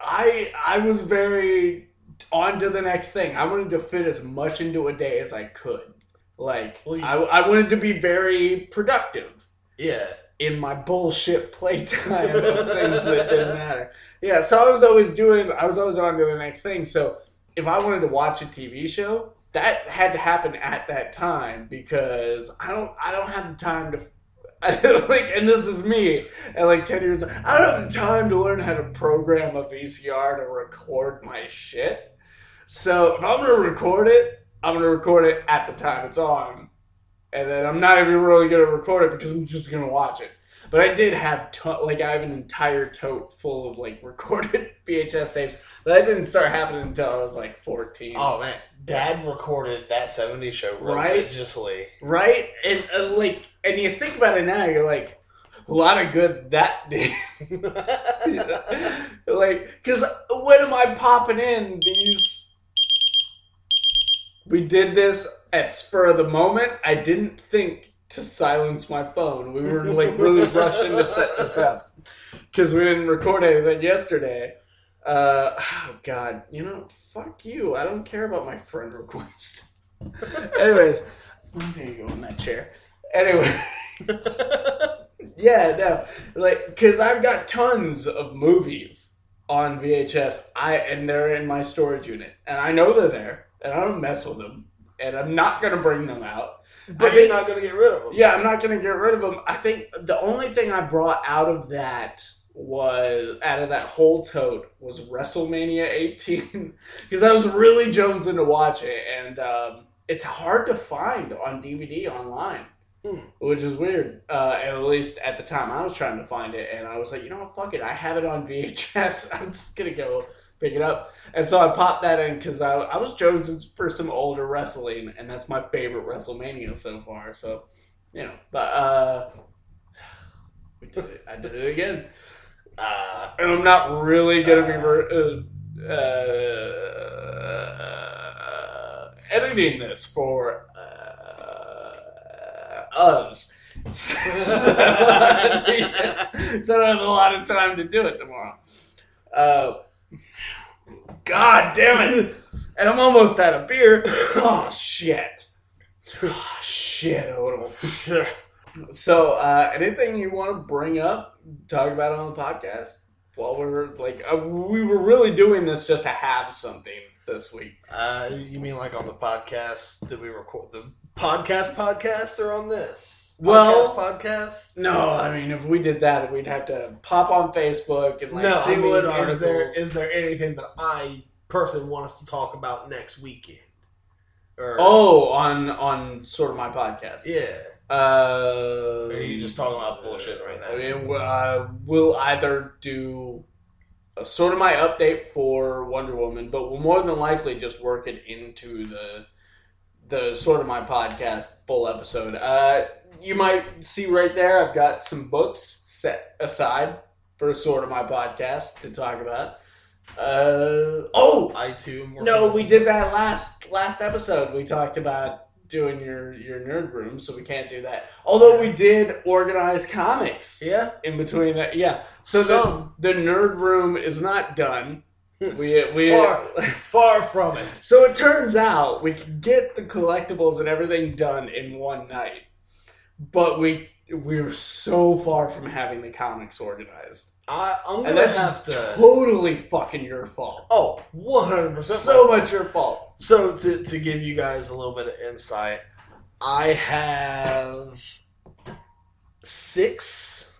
[SPEAKER 2] I I was very on to the next thing. I wanted to fit as much into a day as I could. Like
[SPEAKER 1] Well, you-
[SPEAKER 2] I, I wanted to be very productive.
[SPEAKER 1] Yeah.
[SPEAKER 2] in my bullshit playtime of things that didn't matter. Yeah, so I was always doing, I was always on to the next thing. So if I wanted to watch a TV show, that had to happen at that time because I don't, I don't have the time to. Like, and this is me at like ten years. old. I don't have the time to learn how to program a VCR to record my shit. So if I'm gonna record it, I'm gonna record it at the time it's on, and then I'm not even really gonna record it because I'm just gonna watch it. But I did have to- like I have an entire tote full of like recorded VHS tapes. But that didn't start happening until I was like 14.
[SPEAKER 1] Oh man, Dad recorded that '70s show
[SPEAKER 2] Right?
[SPEAKER 1] religiously.
[SPEAKER 2] Right? And uh, like, and you think about it now, you're like, a lot of good that did. like, because when am I popping in these? We did this at spur of the moment. I didn't think to silence my phone. We were like really rushing to set this up because we didn't record anything yesterday. Uh, oh God, you know, fuck you. I don't care about my friend request. Anyways, there you go in that chair. Anyway. Yeah, no, like because I've got tons of movies on VHS. I and they're in my storage unit, and I know they're there, and I don't mess with them, and I'm not gonna bring them out.
[SPEAKER 1] But
[SPEAKER 2] I
[SPEAKER 1] you're not gonna get rid of them.
[SPEAKER 2] Yeah, I'm not gonna get rid of them. I think the only thing I brought out of that was out of that whole tote was WrestleMania 18 because I was really jonesing to watch it, and um, it's hard to find on DVD online,
[SPEAKER 1] Hmm.
[SPEAKER 2] which is weird. Uh, at least at the time, I was trying to find it, and I was like, you know what, fuck it, I have it on VHS. I'm just gonna go pick it up, and so I popped that in because I, I was jonesing for some older wrestling, and that's my favorite WrestleMania so far. So, you know, but uh, we did it. I did it again
[SPEAKER 1] Uh,
[SPEAKER 2] and I'm not really gonna be ver- uh, uh, editing this for uh, us. so I don't have a lot of time to do it tomorrow. God damn it! And I'm almost out of beer. Oh shit! Oh, shit, Odell. So, uh, anything you want to bring up, talk about on the podcast? While we're like, uh, we were really doing this just to have something this week.
[SPEAKER 1] uh, you mean like on the podcast that we record the podcast podcasts or on this?
[SPEAKER 2] Well-
[SPEAKER 1] podcast, podcast.
[SPEAKER 2] No, I mean, if we did that, we'd have to pop on Facebook and like
[SPEAKER 1] no.
[SPEAKER 2] see
[SPEAKER 1] I mean,
[SPEAKER 2] what
[SPEAKER 1] is
[SPEAKER 2] articles.
[SPEAKER 1] there is there anything that I personally want us to talk about next weekend? Or
[SPEAKER 2] oh, on on Sorta My podcast.
[SPEAKER 1] yeah.
[SPEAKER 2] Uh,
[SPEAKER 1] are you just talking about bullshit right now?
[SPEAKER 2] I mean, uh, we'll either do a Sorta My update for Wonder Woman, but we'll more than likely just work it into the the Sorta My podcast full episode. Uh, you might see right there, I've got some books set aside for Sorta My podcast to talk about. Uh, oh,
[SPEAKER 1] I too.
[SPEAKER 2] no, we did that last last episode. We talked about doing your your nerd room, so we can't do that. Although we did organize comics
[SPEAKER 1] Yeah.
[SPEAKER 2] in between that. Yeah. So
[SPEAKER 1] Some.
[SPEAKER 2] the, the nerd room is not done. We we
[SPEAKER 1] Far, far from it.
[SPEAKER 2] so it turns out we can get the collectibles and everything done in one night, but we we're so far from having the comics organized.
[SPEAKER 1] I, I'm gonna
[SPEAKER 2] that's
[SPEAKER 1] have to.
[SPEAKER 2] totally fucking your fault.
[SPEAKER 1] Oh, 100 percent.
[SPEAKER 2] So much your fault.
[SPEAKER 1] So to to give you guys a little bit of insight, I have six,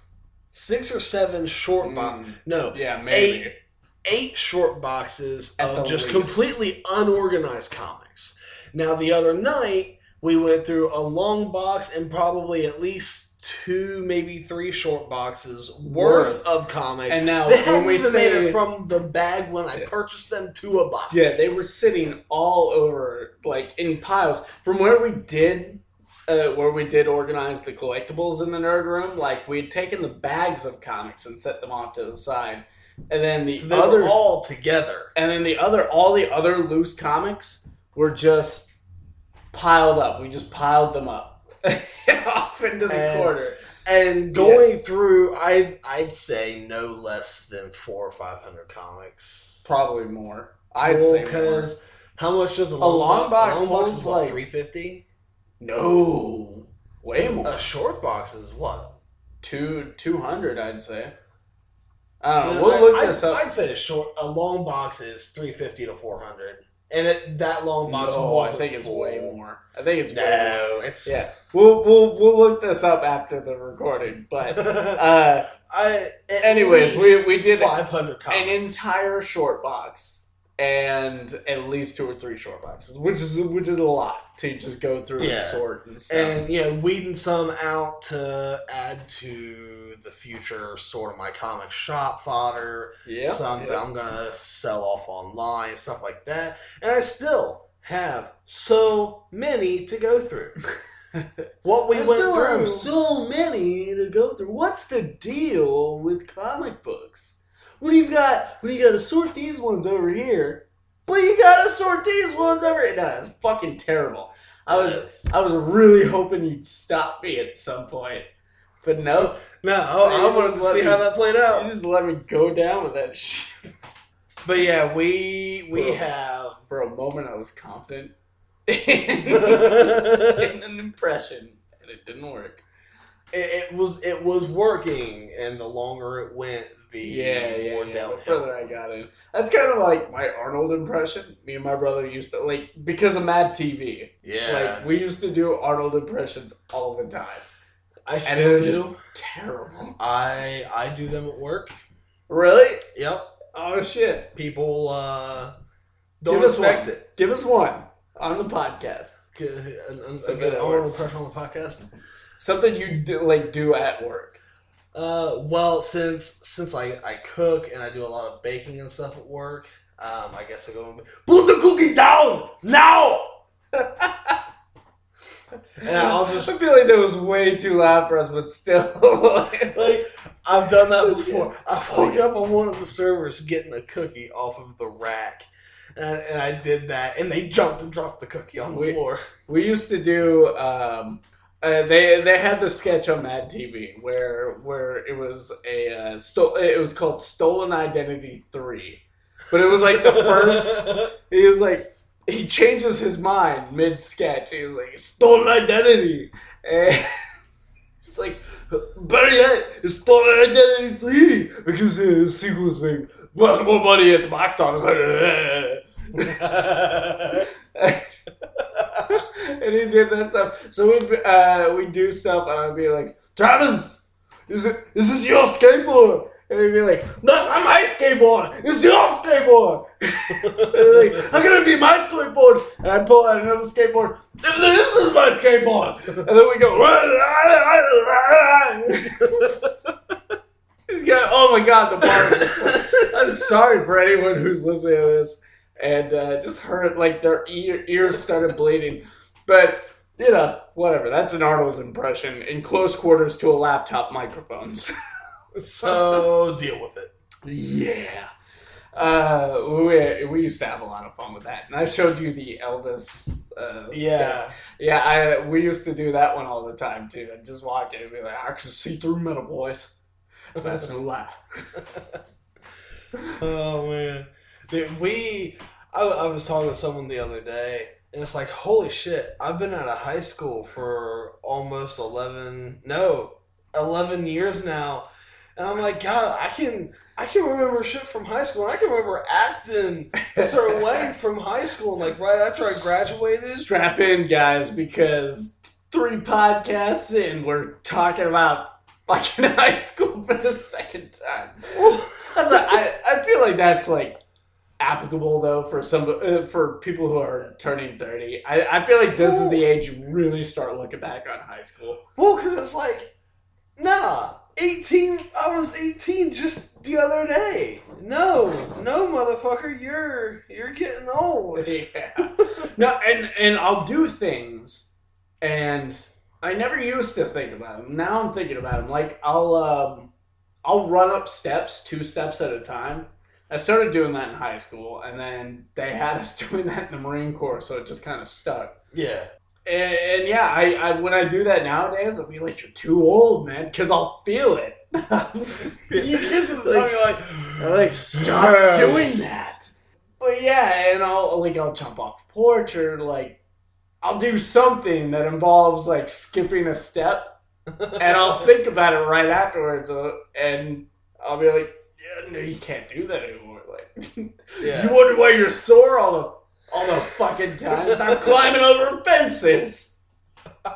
[SPEAKER 1] six or seven short box.
[SPEAKER 2] Mm,
[SPEAKER 1] No,
[SPEAKER 2] yeah, maybe.
[SPEAKER 1] eight short boxes
[SPEAKER 2] At
[SPEAKER 1] of just
[SPEAKER 2] least.
[SPEAKER 1] completely unorganized comics. Now, the other night, we went through a long box and probably at least two, maybe three short boxes worth,
[SPEAKER 2] Worth.
[SPEAKER 1] of comics.
[SPEAKER 2] And now
[SPEAKER 1] they
[SPEAKER 2] when we say
[SPEAKER 1] it from the bag when I
[SPEAKER 2] Yeah.
[SPEAKER 1] purchased them to a box.
[SPEAKER 2] Yeah, they were sitting all over, like in piles. From where we did, uh, where we did organize the collectibles in the nerd room, like we had taken the bags of comics and set them off to the side, and then the
[SPEAKER 1] So they
[SPEAKER 2] others,
[SPEAKER 1] all together.
[SPEAKER 2] and then the other, all the other loose comics were just piled up. We just piled them up off into the
[SPEAKER 1] And-
[SPEAKER 2] corner.
[SPEAKER 1] And going through, I I'd say no less than four or five hundred comics.
[SPEAKER 2] Probably more. I'd say more.
[SPEAKER 1] because how much does a
[SPEAKER 2] long
[SPEAKER 1] long,
[SPEAKER 2] box
[SPEAKER 1] box? A long box is
[SPEAKER 2] like-
[SPEAKER 1] three fifty.
[SPEAKER 2] No, way more.
[SPEAKER 1] A short box is what?
[SPEAKER 2] Two two hundred, I'd say. I don't know. We'll
[SPEAKER 1] I-
[SPEAKER 2] look
[SPEAKER 1] I'd,
[SPEAKER 2] this up.
[SPEAKER 1] I'd say a short, a long box is three fifty to four hundred, and it, that long box
[SPEAKER 2] no, I
[SPEAKER 1] wasn't
[SPEAKER 2] think it's
[SPEAKER 1] full.
[SPEAKER 2] way more. I think it's way more.
[SPEAKER 1] No, it's
[SPEAKER 2] Yeah, we'll we'll we'll look this up after the recording. But uh,
[SPEAKER 1] I. at
[SPEAKER 2] Anyways, we-
[SPEAKER 1] least
[SPEAKER 2] we did
[SPEAKER 1] 500 comics.
[SPEAKER 2] an entire short box and at least two or three short boxes, which is which is a lot to just go through and sort and stuff.
[SPEAKER 1] and you know weeding some out to add to the future Sorta My comic shop fodder
[SPEAKER 2] yeah,
[SPEAKER 1] some that i'm gonna sell off online stuff like that and i still have so many to go through what we
[SPEAKER 2] I
[SPEAKER 1] went
[SPEAKER 2] still
[SPEAKER 1] through
[SPEAKER 2] have so many to go through. What's the deal with comic books? You've got well, you got to sort these ones over here, but you got to sort these ones over here. No, it's fucking terrible. I was
[SPEAKER 1] Yes.
[SPEAKER 2] I was really hoping you'd stop me at some point, but no,
[SPEAKER 1] no I, I wanted to see
[SPEAKER 2] me-
[SPEAKER 1] how that played out.
[SPEAKER 2] you just let me go down with that shit.
[SPEAKER 1] but yeah we we
[SPEAKER 2] Bro.
[SPEAKER 1] have
[SPEAKER 2] For a moment, I was confident in an impression, and it didn't work.
[SPEAKER 1] it, it was it was working and the longer it went the
[SPEAKER 2] Yeah, yeah,
[SPEAKER 1] more
[SPEAKER 2] yeah.
[SPEAKER 1] downhill
[SPEAKER 2] The further I got in, that's kind of like my Arnold impression. Me and my brother used to like because of Mad TV.
[SPEAKER 1] yeah
[SPEAKER 2] Like we used to do Arnold impressions all the time,
[SPEAKER 1] I still do.
[SPEAKER 2] terrible.
[SPEAKER 1] I I do them at work.
[SPEAKER 2] Really?
[SPEAKER 1] Yep.
[SPEAKER 2] Oh shit!
[SPEAKER 1] People uh, don't
[SPEAKER 2] Give us
[SPEAKER 1] expect
[SPEAKER 2] one.
[SPEAKER 1] it.
[SPEAKER 2] Give us one on the podcast.
[SPEAKER 1] Good, an, an, a good
[SPEAKER 2] work.
[SPEAKER 1] impression on the podcast.
[SPEAKER 2] Something you do, like do at work.
[SPEAKER 1] Uh, well, since since I, I cook and I do a lot of baking and stuff at work, um, I guess I go and put the cookie down now. And I'll just-
[SPEAKER 2] I feel like that was way too loud for us, but still.
[SPEAKER 1] Like I've done that before. I woke up on one of the servers getting a cookie off of the rack, and, and I did that, and they jumped and dropped the cookie on the
[SPEAKER 2] We-
[SPEAKER 1] floor.
[SPEAKER 2] We used to do. Um, uh, they they had the sketch on Mad TV where where it was a uh, sto- it was called Stolen Identity Three, but it was like the first. He was like he changes his mind mid sketch. He was like Stolen Identity, and it's like better yet, it's Stolen Identity Three because the sequels make much more money at the box office. and he did that stuff. So we'd uh, we do stuff, and I'd be like, Travis, is it is this your skateboard? And he'd be like, That's not my skateboard. It's your skateboard. Like, How can it be my skateboard? And I pull out another skateboard. This is my skateboard. And then we go. He's got. Oh my god, the bar. I'm sorry for anyone who's listening to this and uh, just heard like their ear, ears started bleeding. But you know, whatever. That's an Arnold impression in close quarters to a laptop microphones.
[SPEAKER 1] so deal with it.
[SPEAKER 2] yeah. Uh, we, we used to have a lot of fun with that, and I showed you the Elvis. Uh, sketch.
[SPEAKER 1] Yeah.
[SPEAKER 2] yeah. I we used to do that one all the time too. I'd just walk in and be like, "I can see through metal, boys." That's no lie.
[SPEAKER 1] Oh man, Dude, we. I, I was talking to someone the other day, and it's like, holy shit! I've been out of high school for almost eleven, no, eleven years now, and I'm like, God, I can I can remember shit from high school. And I can remember acting a certain way from high school, and like right after I graduated.
[SPEAKER 2] Strap in, guys, because three podcasts in, we're talking about fucking high school for the second time. I a, I, I feel like that's like applicable though for some uh, for people who are turning 30 I, I feel like this is the age you really start looking back on high school.
[SPEAKER 1] Well, because it's like, nah, 18, I was 18 just the other day. No, no, motherfucker, you're you're getting old.
[SPEAKER 2] yeah. No and and i'll do things and i never used to think about them now i'm thinking about them like i'll um i'll run up steps two steps at a time i started doing that in high school and then they had us doing that in the marine corps so it just kind of stuck
[SPEAKER 1] Yeah.
[SPEAKER 2] and, and yeah I, I when i do that nowadays i'll be like you're too old man because i'll feel it
[SPEAKER 1] You kids at the
[SPEAKER 2] Like,
[SPEAKER 1] time, you're like,
[SPEAKER 2] like, stop doing that. But yeah, and I'll like I'll jump off the porch or like I'll do something that involves like skipping a step, and I'll think about it right afterwards, uh, and I'll be like, no, you can't do that anymore. Like,
[SPEAKER 1] Yeah.
[SPEAKER 2] you wonder why you're sore all the all the fucking time. Stop climbing over fences.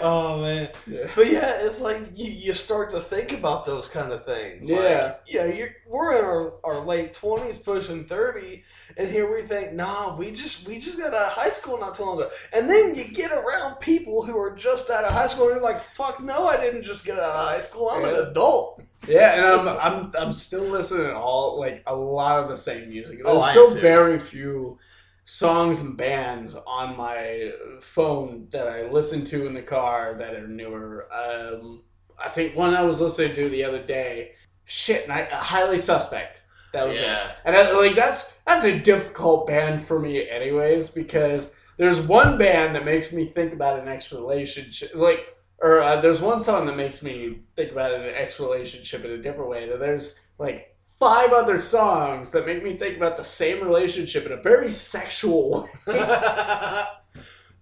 [SPEAKER 1] Oh man.
[SPEAKER 2] Yeah.
[SPEAKER 1] But yeah, it's like you, you start to think about those kind of things.
[SPEAKER 2] Yeah.
[SPEAKER 1] Like, yeah, you're we're in our, our late twenties, pushing thirty, and here we think, nah, we just we just got out of high school not too long ago. And then you get around people who are just out of high school and you're like, fuck no, I didn't just get out of high school. I'm
[SPEAKER 2] Yeah.
[SPEAKER 1] an adult.
[SPEAKER 2] Yeah, and I'm I'm I'm still listening to all like a lot of the same music. There's
[SPEAKER 1] Oh,
[SPEAKER 2] so
[SPEAKER 1] too.
[SPEAKER 2] very few songs and bands on my phone that I listen to in the car that are newer. Um, I think one I was listening to the other day, shit, and I, highly suspect. That was it.
[SPEAKER 1] yeah.
[SPEAKER 2] And I, like that's that's a difficult band for me, anyways, because there's one band that makes me think about an ex relationship, like, or uh, there's one song that makes me think about an ex relationship in a different way. And there's like five other songs that make me think about the same relationship in a very sexual way,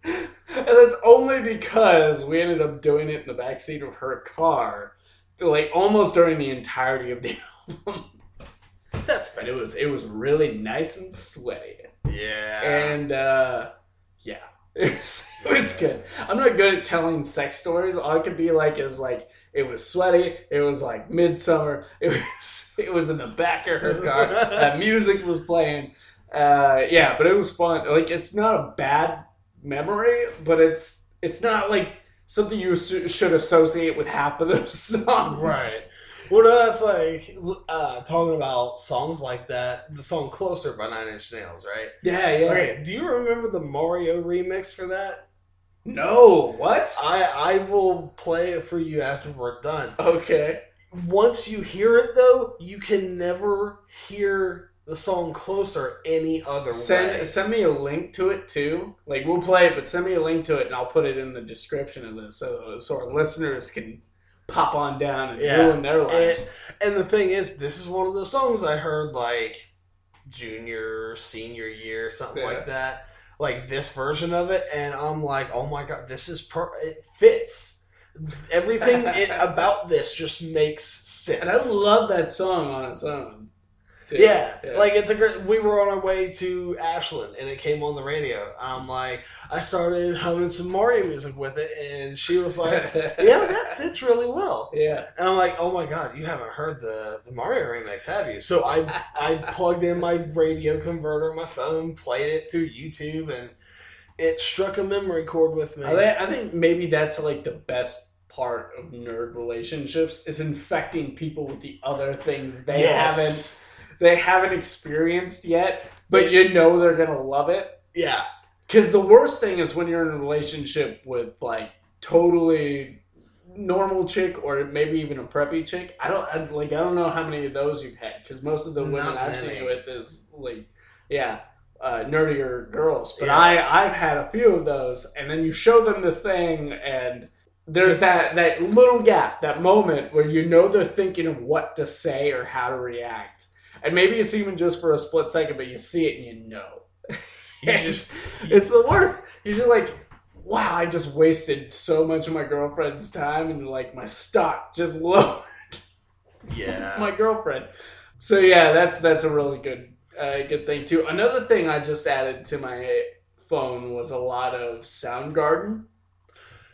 [SPEAKER 2] and that's only because we ended up doing it in the backseat of her car, like almost during the entirety of the album.
[SPEAKER 1] That's
[SPEAKER 2] But it was it was really nice and sweaty.
[SPEAKER 1] yeah.
[SPEAKER 2] And uh yeah. It was, it was good. I'm not good at telling sex stories. All I could be like is like it was sweaty, it was like midsummer, it was it was in the back of her car, that music was playing. Uh yeah, but it was fun. Like it's not a bad memory, but it's it's not like something you should associate with half of those songs.
[SPEAKER 1] Right. Well, no, that's like uh, talking about songs like that. The song "Closer" by Nine Inch Nails, right?
[SPEAKER 2] Yeah, yeah.
[SPEAKER 1] Okay. Do you remember the Mario remix for that?
[SPEAKER 2] No, what?
[SPEAKER 1] I I will play it for you after we're done.
[SPEAKER 2] Okay.
[SPEAKER 1] Once you hear it, though, you can never hear the song "Closer" any other way.
[SPEAKER 2] Send send me a link to it too. Like we'll play it, but send me a link to it, and I'll put it in the description of this, so so our listeners can pop on down and
[SPEAKER 1] Yeah.
[SPEAKER 2] ruin their lives.
[SPEAKER 1] And the thing is, this is one of those songs I heard like junior, senior year, something
[SPEAKER 2] Yeah.
[SPEAKER 1] like that. Like this version of it, and I'm like, oh my god, this is per. It fits. Everything it, about this just makes sense.
[SPEAKER 2] and I love that song on its own. Too.
[SPEAKER 1] Yeah, like it's a great. We were on our way to Ashland, and it came on the radio. I'm like, I started humming some Mario music with it, and she was like, "Yeah, that fits really well."
[SPEAKER 2] yeah.
[SPEAKER 1] And I'm like, "Oh my god, you haven't heard the the Mario remix, have you?" So I I plugged in my radio converter on my phone, played it through YouTube, and it struck a memory chord with me.
[SPEAKER 2] I, I think maybe that's like the best part of nerd relationships is infecting people with the other things they
[SPEAKER 1] Yes.
[SPEAKER 2] haven't they haven't experienced yet, but you know they're gonna love it.
[SPEAKER 1] Yeah,
[SPEAKER 2] Because the worst thing is when you're in a relationship with like totally normal chick or maybe even a preppy chick. I don't I, like. I don't know how many of those you've had because most of the women
[SPEAKER 1] Not
[SPEAKER 2] I've seen you with is like, yeah, uh, nerdier girls. But
[SPEAKER 1] Yeah.
[SPEAKER 2] I I've had a few of those, and then you show them this thing and. There's that, that little gap, that moment where you know they're thinking of what to say or how to react. And maybe it's even just for a split second, but you see it and you know.
[SPEAKER 1] you just
[SPEAKER 2] it's the worst. You're just like, wow, I just wasted so much of my girlfriend's time and like my stock just low
[SPEAKER 1] Yeah.
[SPEAKER 2] my girlfriend. So yeah, that's that's a really good uh, good thing too. Another thing I just added to my phone was a lot of Soundgarden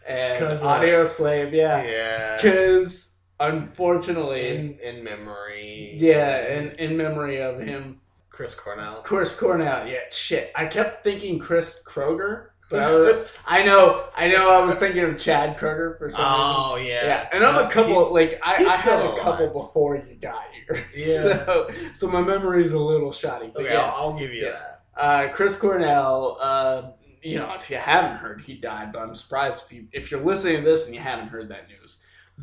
[SPEAKER 2] and Audioslave. Yeah,
[SPEAKER 1] yeah.
[SPEAKER 2] because unfortunately,
[SPEAKER 1] In in memory.
[SPEAKER 2] yeah, in in memory of him,
[SPEAKER 1] Chris Cornell.
[SPEAKER 2] Chris Cornell. Yeah, shit. I kept thinking Chris Kroeger, but I was. I know, I know. I was thinking of Chad Kroeger for some reason.
[SPEAKER 1] Oh yeah.
[SPEAKER 2] Yeah, and I'm a couple. Like I, I had a couple
[SPEAKER 1] alive.
[SPEAKER 2] before you got here.
[SPEAKER 1] Yeah.
[SPEAKER 2] So, so my memory's a little shoddy. But
[SPEAKER 1] okay,
[SPEAKER 2] yes,
[SPEAKER 1] I'll, I'll give you
[SPEAKER 2] yes.
[SPEAKER 1] that.
[SPEAKER 2] uh, Chris Cornell. Uh, you know, if you haven't heard, he died. But I'm surprised if you if you're listening to this and you haven't heard that news.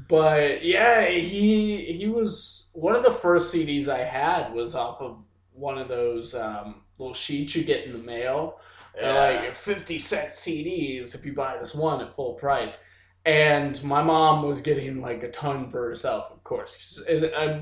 [SPEAKER 2] But yeah, he he was one of the first CDs I had was off of one of those um, little sheets you get in the mail.
[SPEAKER 1] Yeah.
[SPEAKER 2] like 50 cent CDs if you buy this one at full price. And my mom was getting like a ton for herself, of course.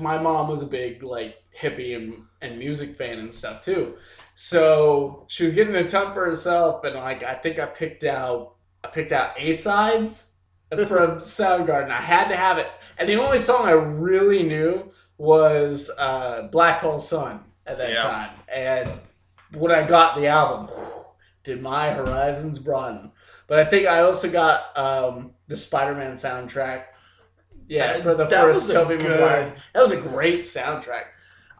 [SPEAKER 2] my mom was a big like hippie and, and music fan and stuff too. So she was getting a ton for herself, and like I think I picked out I picked out A sides from Soundgarden. I had to have it, and the only song I really knew was uh, Black Hole Sun at that
[SPEAKER 1] Yeah.
[SPEAKER 2] time. And when I got the album, did my horizons broaden? But I think I also got um, the Spider-Man soundtrack. Yeah,
[SPEAKER 1] That-
[SPEAKER 2] for the first
[SPEAKER 1] was a
[SPEAKER 2] Maguire. That was a great soundtrack.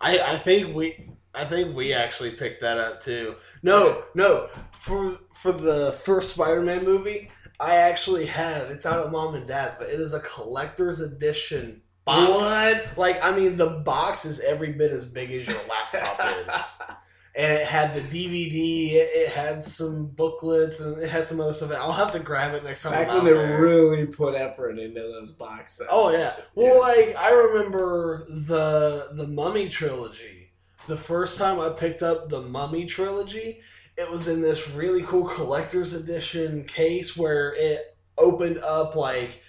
[SPEAKER 1] I, I think we I think we actually picked that up too. No, no. For for the first Spider-Man movie, I actually have it's out at mom and dad's, but it is a collector's edition box.
[SPEAKER 2] What?
[SPEAKER 1] Like I mean, the box is every bit as big as your laptop is, and it had the DVD. It, it had some booklets and it had some other stuff. I'll have to grab it next time.
[SPEAKER 2] Back
[SPEAKER 1] I'm
[SPEAKER 2] when they
[SPEAKER 1] there.
[SPEAKER 2] really put effort into those boxes.
[SPEAKER 1] Oh yeah. Well, like I remember the the Mummy trilogy. The first time I picked up the Mummy trilogy, it was in this really cool collector's edition case where it opened up like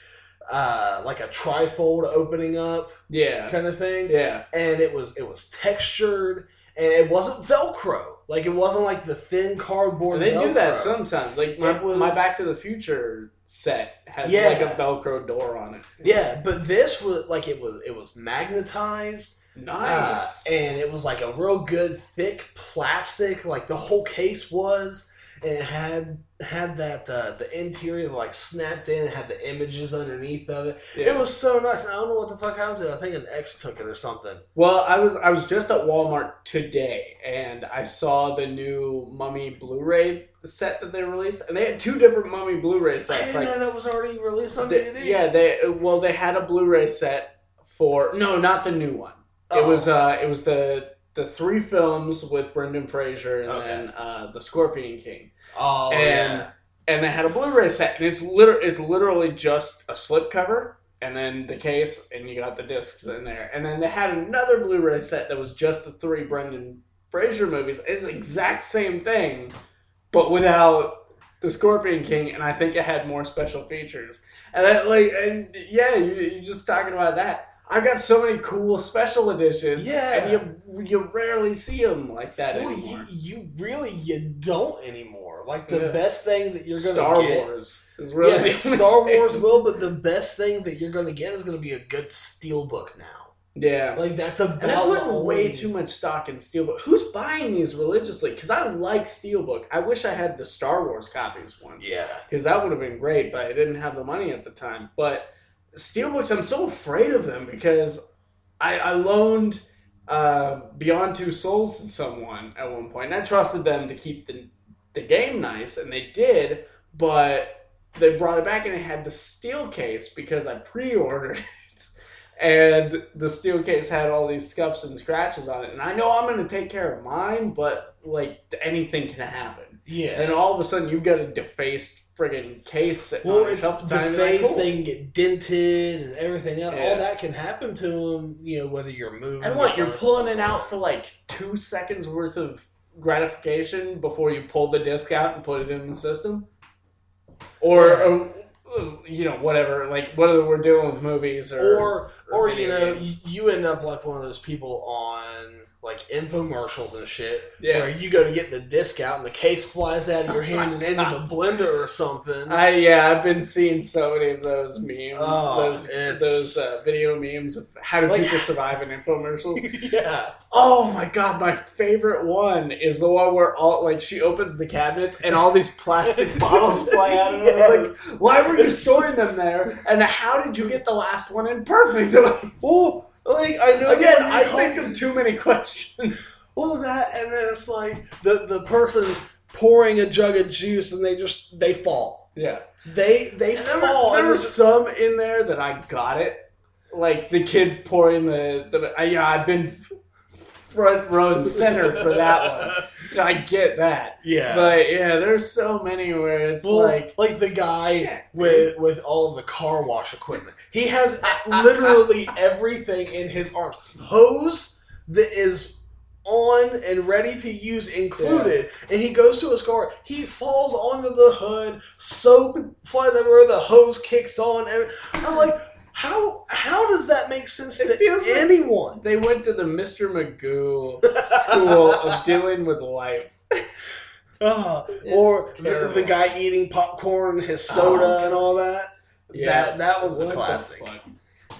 [SPEAKER 1] uh like a trifold opening up
[SPEAKER 2] yeah,
[SPEAKER 1] kind of thing
[SPEAKER 2] yeah.
[SPEAKER 1] and it was it was textured and it wasn't velcro like it wasn't like the thin cardboard
[SPEAKER 2] And they do that sometimes. Like my,
[SPEAKER 1] was-
[SPEAKER 2] my Back to the Future set has
[SPEAKER 1] Yeah.
[SPEAKER 2] like a Velcro door on it.
[SPEAKER 1] yeah but this was like it was it was magnetized
[SPEAKER 2] Nice.
[SPEAKER 1] Uh, and it was like a real good thick plastic, like the whole case was, and it had had that uh, the interior like snapped in, it had the images underneath of it.
[SPEAKER 2] Yeah.
[SPEAKER 1] It was so nice. And I don't know what the fuck happened to it. I think an ex took it or something.
[SPEAKER 2] Well, I was I was just at Walmart today, and I saw the new Mummy Blu-ray set that they released, and they had two different Mummy Blu-ray
[SPEAKER 1] I
[SPEAKER 2] sets.
[SPEAKER 1] didn't
[SPEAKER 2] Like,
[SPEAKER 1] know that was already released on
[SPEAKER 2] they-
[SPEAKER 1] DVD.
[SPEAKER 2] yeah, they well they had a Blu-ray set for no, not the new one. It
[SPEAKER 1] Oh.
[SPEAKER 2] was uh, it was the the three films with Brendan Fraser and
[SPEAKER 1] Okay.
[SPEAKER 2] then uh, the Scorpion King.
[SPEAKER 1] Oh
[SPEAKER 2] and-
[SPEAKER 1] yeah.
[SPEAKER 2] and they had a Blu-ray set, and it's liter- it's literally just a slipcover, and then the case, and you got the discs in there, and then they had another Blu-ray set that was just the three Brendan Fraser movies. It's the exact same thing, but without the Scorpion King, and I think it had more special features. And that, like, and yeah, you, you're just talking about that. I've got so many cool special editions,
[SPEAKER 1] Yeah.
[SPEAKER 2] and you you rarely see them like that
[SPEAKER 1] Well,
[SPEAKER 2] anymore.
[SPEAKER 1] you, you really you don't anymore. Like the
[SPEAKER 2] Yeah.
[SPEAKER 1] best thing that you're gonna get
[SPEAKER 2] Star
[SPEAKER 1] get.
[SPEAKER 2] Wars is really
[SPEAKER 1] yeah, Star
[SPEAKER 2] thing.
[SPEAKER 1] Wars will, but the best thing that you're gonna get is gonna be a good steelbook now.
[SPEAKER 2] Yeah.
[SPEAKER 1] Like that's about
[SPEAKER 2] And they're
[SPEAKER 1] the
[SPEAKER 2] putting way too much stock in Steelbook. Who's buying these religiously? Because I like Steelbook. I wish I had the Star Wars copies once.
[SPEAKER 1] Yeah,
[SPEAKER 2] Because that would have been great, but I didn't have the money at the time. But Steelbooks, I'm so afraid of them because I, I loaned uh, Beyond Two Souls to someone at one point, and I trusted them to keep the, the game nice, and they did, but they brought it back and it had the steel case because I pre ordered it. And the steel case had all these scuffs and scratches on it. And I know I'm going to take care of mine, but like anything can happen.
[SPEAKER 1] yeah.
[SPEAKER 2] And all of a sudden, you've got a defaced friggin' case
[SPEAKER 1] well, it's the face
[SPEAKER 2] cool.
[SPEAKER 1] they can get dented and everything else.
[SPEAKER 2] Yeah.
[SPEAKER 1] All that can happen to them. You know, whether you're moving.
[SPEAKER 2] And what? You're pulling it out for like two seconds worth of gratification before you pull the disc out and put it in the system? Or,
[SPEAKER 1] Yeah.
[SPEAKER 2] or, uh, you know, whatever. Like, whether we're doing with movies or.
[SPEAKER 1] Or or you know,
[SPEAKER 2] games.
[SPEAKER 1] you end up like one of those people on like infomercials and shit,
[SPEAKER 2] Yeah.
[SPEAKER 1] where you go to get the disc out and the case flies out of your hand and into the blender or something.
[SPEAKER 2] I yeah, I've been seeing so many of those memes,
[SPEAKER 1] Oh,
[SPEAKER 2] those those uh, video memes of how do
[SPEAKER 1] Like-
[SPEAKER 2] people survive in infomercials.
[SPEAKER 1] yeah,
[SPEAKER 2] Oh my god, my favorite one is the one where all like she opens the cabinets and all these plastic bottles fly out of. I was like, why were you storing them there? And how did you get the last one in perfect?
[SPEAKER 1] well, like I know
[SPEAKER 2] Again, I think of too many questions.
[SPEAKER 1] all of that, and then it's like the the person pouring a jug of juice and they just they fall.
[SPEAKER 2] Yeah.
[SPEAKER 1] They they
[SPEAKER 2] And there
[SPEAKER 1] fall.
[SPEAKER 2] were, there were some in there that I got it. Like the kid pouring the, the I, yeah, I've been front row and center for that one. I get that.
[SPEAKER 1] Yeah.
[SPEAKER 2] But yeah, there's so many where it's
[SPEAKER 1] well,
[SPEAKER 2] like
[SPEAKER 1] like, the guy
[SPEAKER 2] Shit,
[SPEAKER 1] with with all the car wash equipment. He has literally everything in his arms. Hose that is on and ready to use included, and he goes to his car. He falls onto the hood. Soap flies everywhere. The hose kicks on. I'm like, how how does that make sense
[SPEAKER 2] It
[SPEAKER 1] to
[SPEAKER 2] feels like-
[SPEAKER 1] anyone?
[SPEAKER 2] they went to the Mr. Magoo school of dealing with life.
[SPEAKER 1] Ah, or the, the guy eating popcorn, his soda,
[SPEAKER 2] Oh,
[SPEAKER 1] and all that. That that was a
[SPEAKER 2] What
[SPEAKER 1] classic.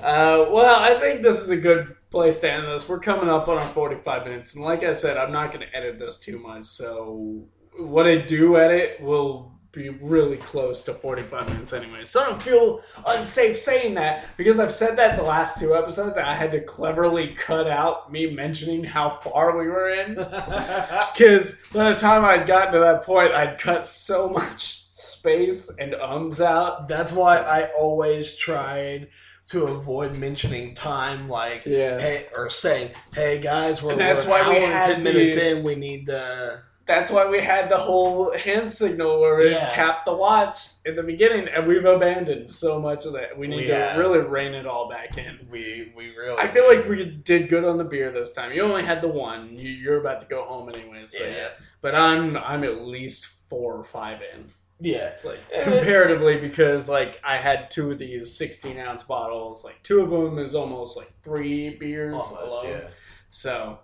[SPEAKER 2] Uh, well, I think this is a good place to end this. We're coming up on our 45 minutes, and like I said, I'm not going to edit this too much. So what I do edit will be really close to 45 minutes anyway. So I don't feel unsafe saying that because I've said that the last two episodes. I had to cleverly cut out me mentioning how far we were in. Because by the time I'd gotten to that point, I'd cut so much space and ums out.
[SPEAKER 1] That's why I always tried to avoid mentioning time, like
[SPEAKER 2] Yeah.
[SPEAKER 1] hey, or saying, "Hey guys, we're,
[SPEAKER 2] And that's
[SPEAKER 1] we're
[SPEAKER 2] why we had
[SPEAKER 1] ten minutes
[SPEAKER 2] the-
[SPEAKER 1] in. We need to."
[SPEAKER 2] That's why we had the whole hand signal where we
[SPEAKER 1] Yeah.
[SPEAKER 2] tapped the watch in the beginning, and we've abandoned so much of that. We need to really rein it all back in.
[SPEAKER 1] We we really.
[SPEAKER 2] I feel like we did good on the beer this time. You only had the one. You, you're about to go home anyway, so yeah.
[SPEAKER 1] yeah
[SPEAKER 2] But I'm I'm at least four or five in,
[SPEAKER 1] yeah.
[SPEAKER 2] like
[SPEAKER 1] Eh.
[SPEAKER 2] comparatively, because like I had two of these 16 ounce bottles. Like two of them is almost like three beers
[SPEAKER 1] Almost,
[SPEAKER 2] alone.
[SPEAKER 1] yeah.
[SPEAKER 2] So,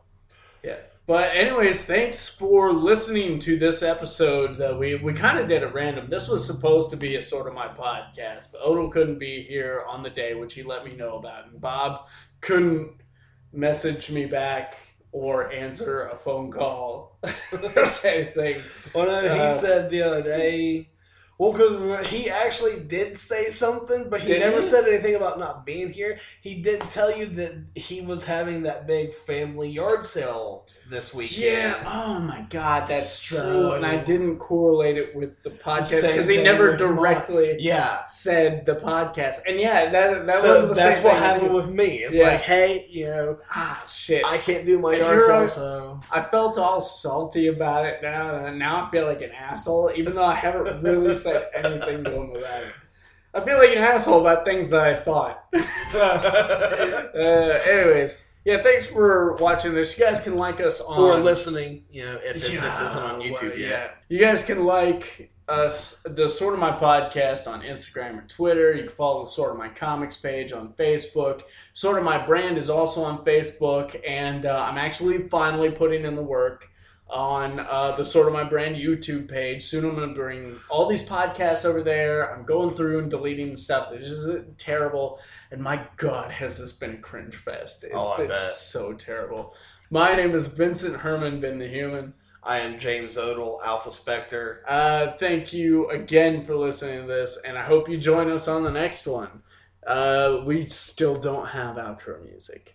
[SPEAKER 2] yeah. But anyways, thanks for listening to this episode that we we kind of did at random. This was supposed to be a Sorta My podcast, but Odell couldn't be here on the day, which he let me know about, and Bob couldn't message me back or answer a phone call or anything.
[SPEAKER 1] Well, no, he
[SPEAKER 2] Uh,
[SPEAKER 1] said the other day. Well, because he actually did say something, but he never
[SPEAKER 2] he?
[SPEAKER 1] said anything about not being here. He did tell you that he was having that big family yard sale this weekend. Yeah.
[SPEAKER 2] Oh my God, that's
[SPEAKER 1] So-
[SPEAKER 2] true. And I didn't correlate it with the podcast because he never directly
[SPEAKER 1] Yeah.
[SPEAKER 2] said the podcast. And yeah, that that
[SPEAKER 1] so
[SPEAKER 2] wasn't the same.
[SPEAKER 1] that's
[SPEAKER 2] same
[SPEAKER 1] what happened with me. It's
[SPEAKER 2] Yeah.
[SPEAKER 1] like, hey, you know,
[SPEAKER 2] ah shit.
[SPEAKER 1] I can't do my yard sale, so
[SPEAKER 2] I felt all salty about it now, and now I feel like an asshole, even though I haven't really said anything to him about it. I feel like an asshole about things that I thought. uh, anyways, yeah, thanks for watching this. You guys can like us on
[SPEAKER 1] or listening. You know, if, if
[SPEAKER 2] Yeah,
[SPEAKER 1] this isn't on YouTube
[SPEAKER 2] well,
[SPEAKER 1] yet.
[SPEAKER 2] yeah. You guys can like us, the Sorta My Podcast on Instagram or Twitter. You can follow the Sorta My Comics page on Facebook. Sorta My Brand is also on Facebook, and uh, I'm actually finally putting in the work on uh, the Sorta My Brand YouTube page. Soon I'm going to bring all these podcasts over there. I'm going through and deleting stuff. This is terrible. And my God, has this been a cringe fest. It's
[SPEAKER 1] Oh, I
[SPEAKER 2] been
[SPEAKER 1] bet.
[SPEAKER 2] so terrible. My name is Vincent Herman, Vin the Human.
[SPEAKER 1] I am James Odell, Alphaspecter.
[SPEAKER 2] Uh, thank you again for listening to this, and I hope you join us on the next one. Uh, we still don't have outro music.